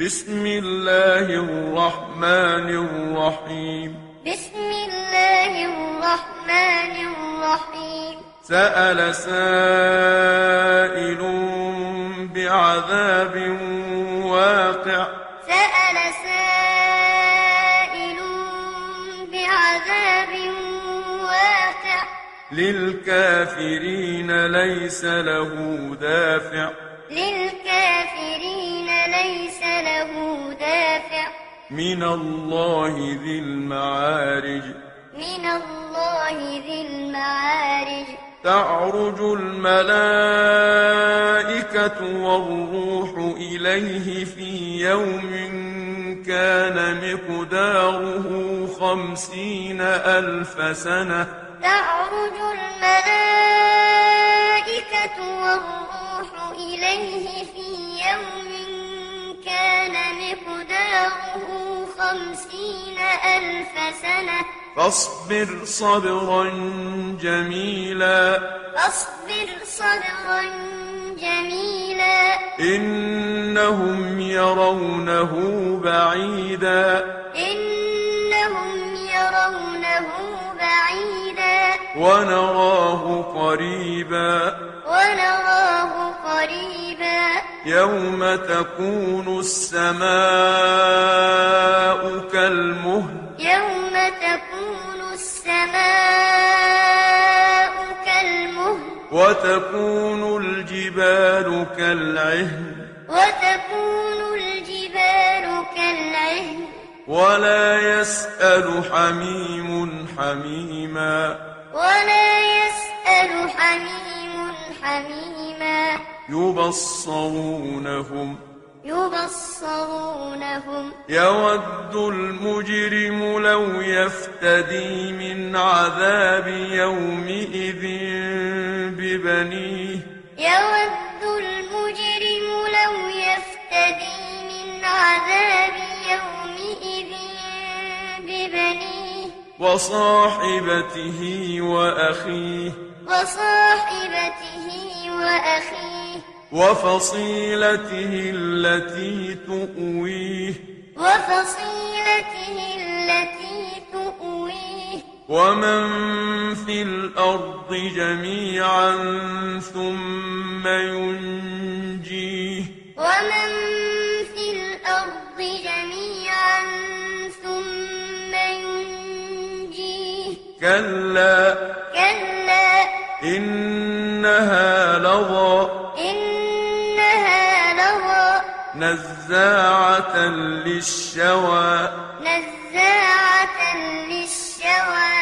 بسم الله الرحمن الرحيم. بسم الله الرحمن الرحيم. سأل سائل بعذاب واقع. سأل سائل بعذاب واقع. للكافرين ليس له دافع. للكافرين من الله ذي المعارج. من الله ذي المعارج. تعرج الملائكة والروح إليه في يوم كان مقداره خمسين ألف سنة. تعرج الملائكة والروح إليه في يوم كان مقداره خمسين ألف سنة. فاصبر صبرا جميلا. فاصبر صبرا جميلا. إنهم يرونه بعيدا. إنهم يرونه بعيدا. ونراه قريبا. ونراه قريبا. يوم تكون السماء كالمهل يوم تكون السماء كالمهل وتكون الجبال كالعهن وتكون الجبال كالعهن ولا يسأل حميم حميما ولا يسأل حميم حميما يبصرونهم يبصرونهم. يود المجرم لو يفتدي من عذاب يومئذ ببنيه. يود المجرم لو يفتدي من عذاب يومئذ ببنيه. وصاحبته وأخيه. وصاحبته وأخيه. وفصيلته التي تؤويه. وفصيلته التي تؤويه. ومن في الأرض جميعا ثم ينجيه. ومن في الأرض جميعا ثم ينجيه. كلا. كلا. إنها لظى. نزاعة للشوى. نزاعة للشوى.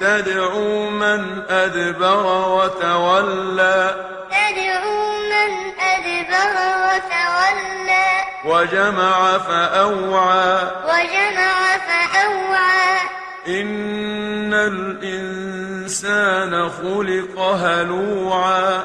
تدعو من أدبر وتولى. تدعو من أدبر وتولى. وجمع فأوعى. وجمع فأوعى. إن الإنسان خلق هلوعا.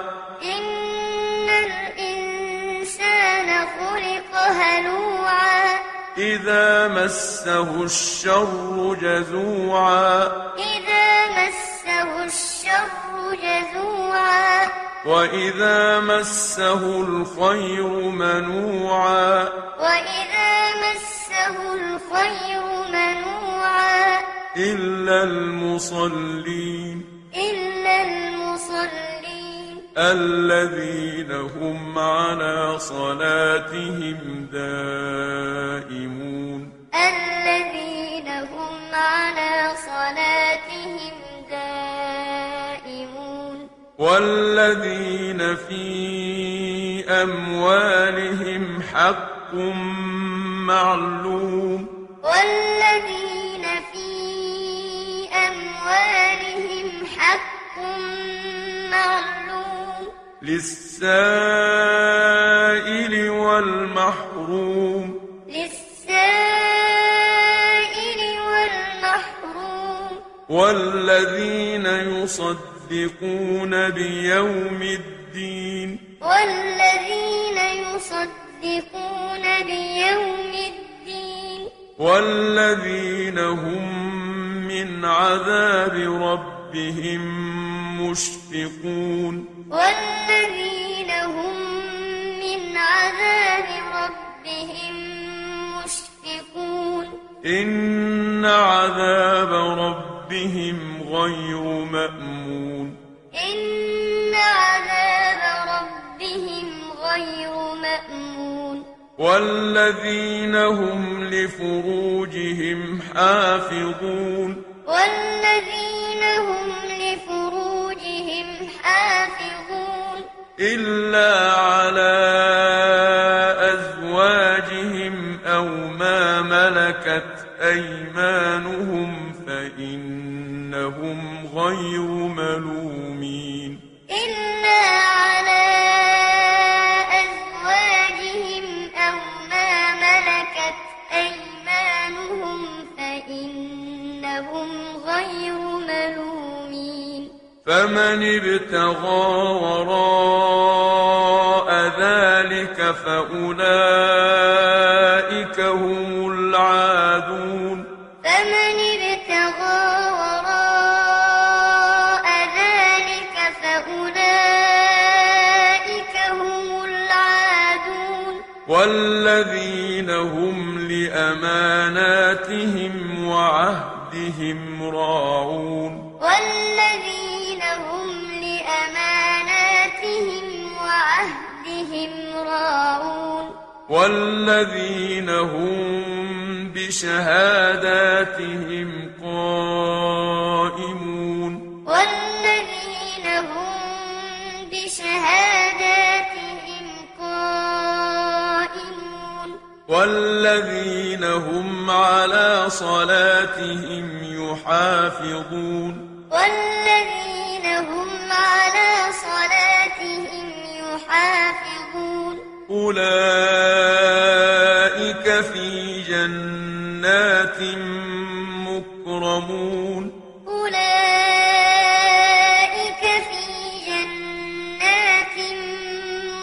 هلوعا إذا مسه الشر جزوعا. إذا مسه الشر جزوعا. وإذا مسه الخير منوعا. وإذا مسه الخير منوعا. إلا المصلين. إلا المصلين. الذين هم على صلاتهم دائمون. الذين هم على صلاتهم دائمون. والذين في أموالهم حق معلوم. والذين للسائل والمحروم. للسائل والمحروم. والذين يصدقون بيوم الدين. والذين يصدقون بيوم الدين. والذين هم من عذاب ربهم مشفقون. والذين هم من عذاب ربهم إن عذاب ربهم غير مأمون. إن عذاب ربهم غير مأمون. والذين هم لفروجهم حافظون. والذين هم لفروجهم حافظون. إلا فمن ابتغى وراء وعهدهم راعون. والذين هم بشهاداتهم قائمون. والذين هم بشهاداتهم قائمون. والذين هم على صلاتهم يحافظون. والذين هم على أولئك في جنات مكرمون. أولئك في جنات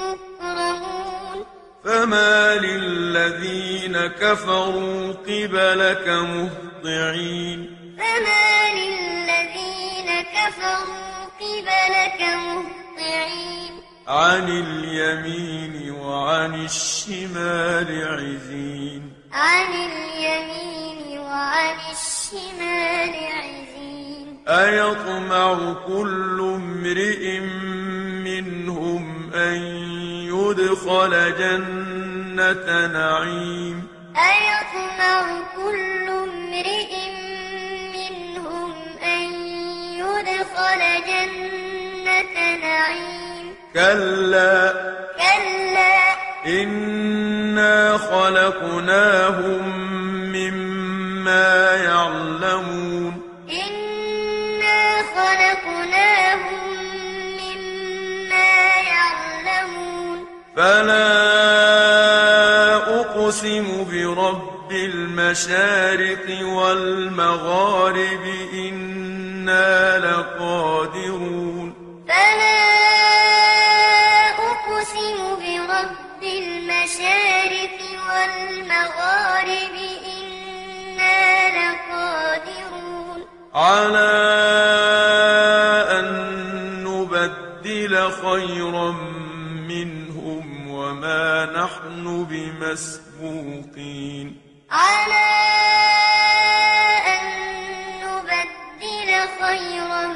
مكرمون. فما للذين كفروا قبلك مهطعين. فما للذين كفروا قبلك مهطعين. عن اليمين وعن الشمال عزين. عن اليمين وعن الشمال عزين. أيطمع كل امرئ منهم أن يدخل جنة نعيم. أيطمع كل امرئ منهم أن يدخل جنة نعيم. كلا. كلا. إنا خلقناهم مما يعلمون. إنا خلقناهم مما يعلمون. فلا أقسم برب المشارق والمغارب. إنا لقادرون. نبدل خيرا منهم وما نحن بمسبوقين. على أن نبدل خيرا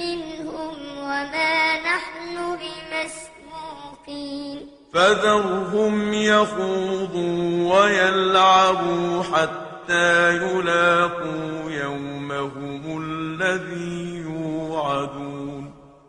منهم وما نحن بمسبوقين. فذرهم يخوضوا ويلعبوا حتى يلاقوا يومهم الذي يوعدون.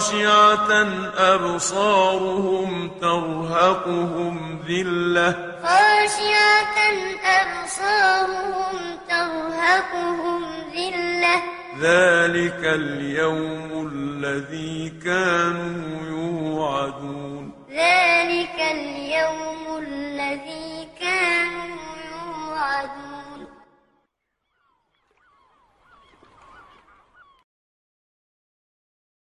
خاشعة أبصارهم ترهقهم ذلة خاشعة أبصارهم ترهقهم ذلة ذلك اليوم الذي كانوا يوعدون ذلك اليوم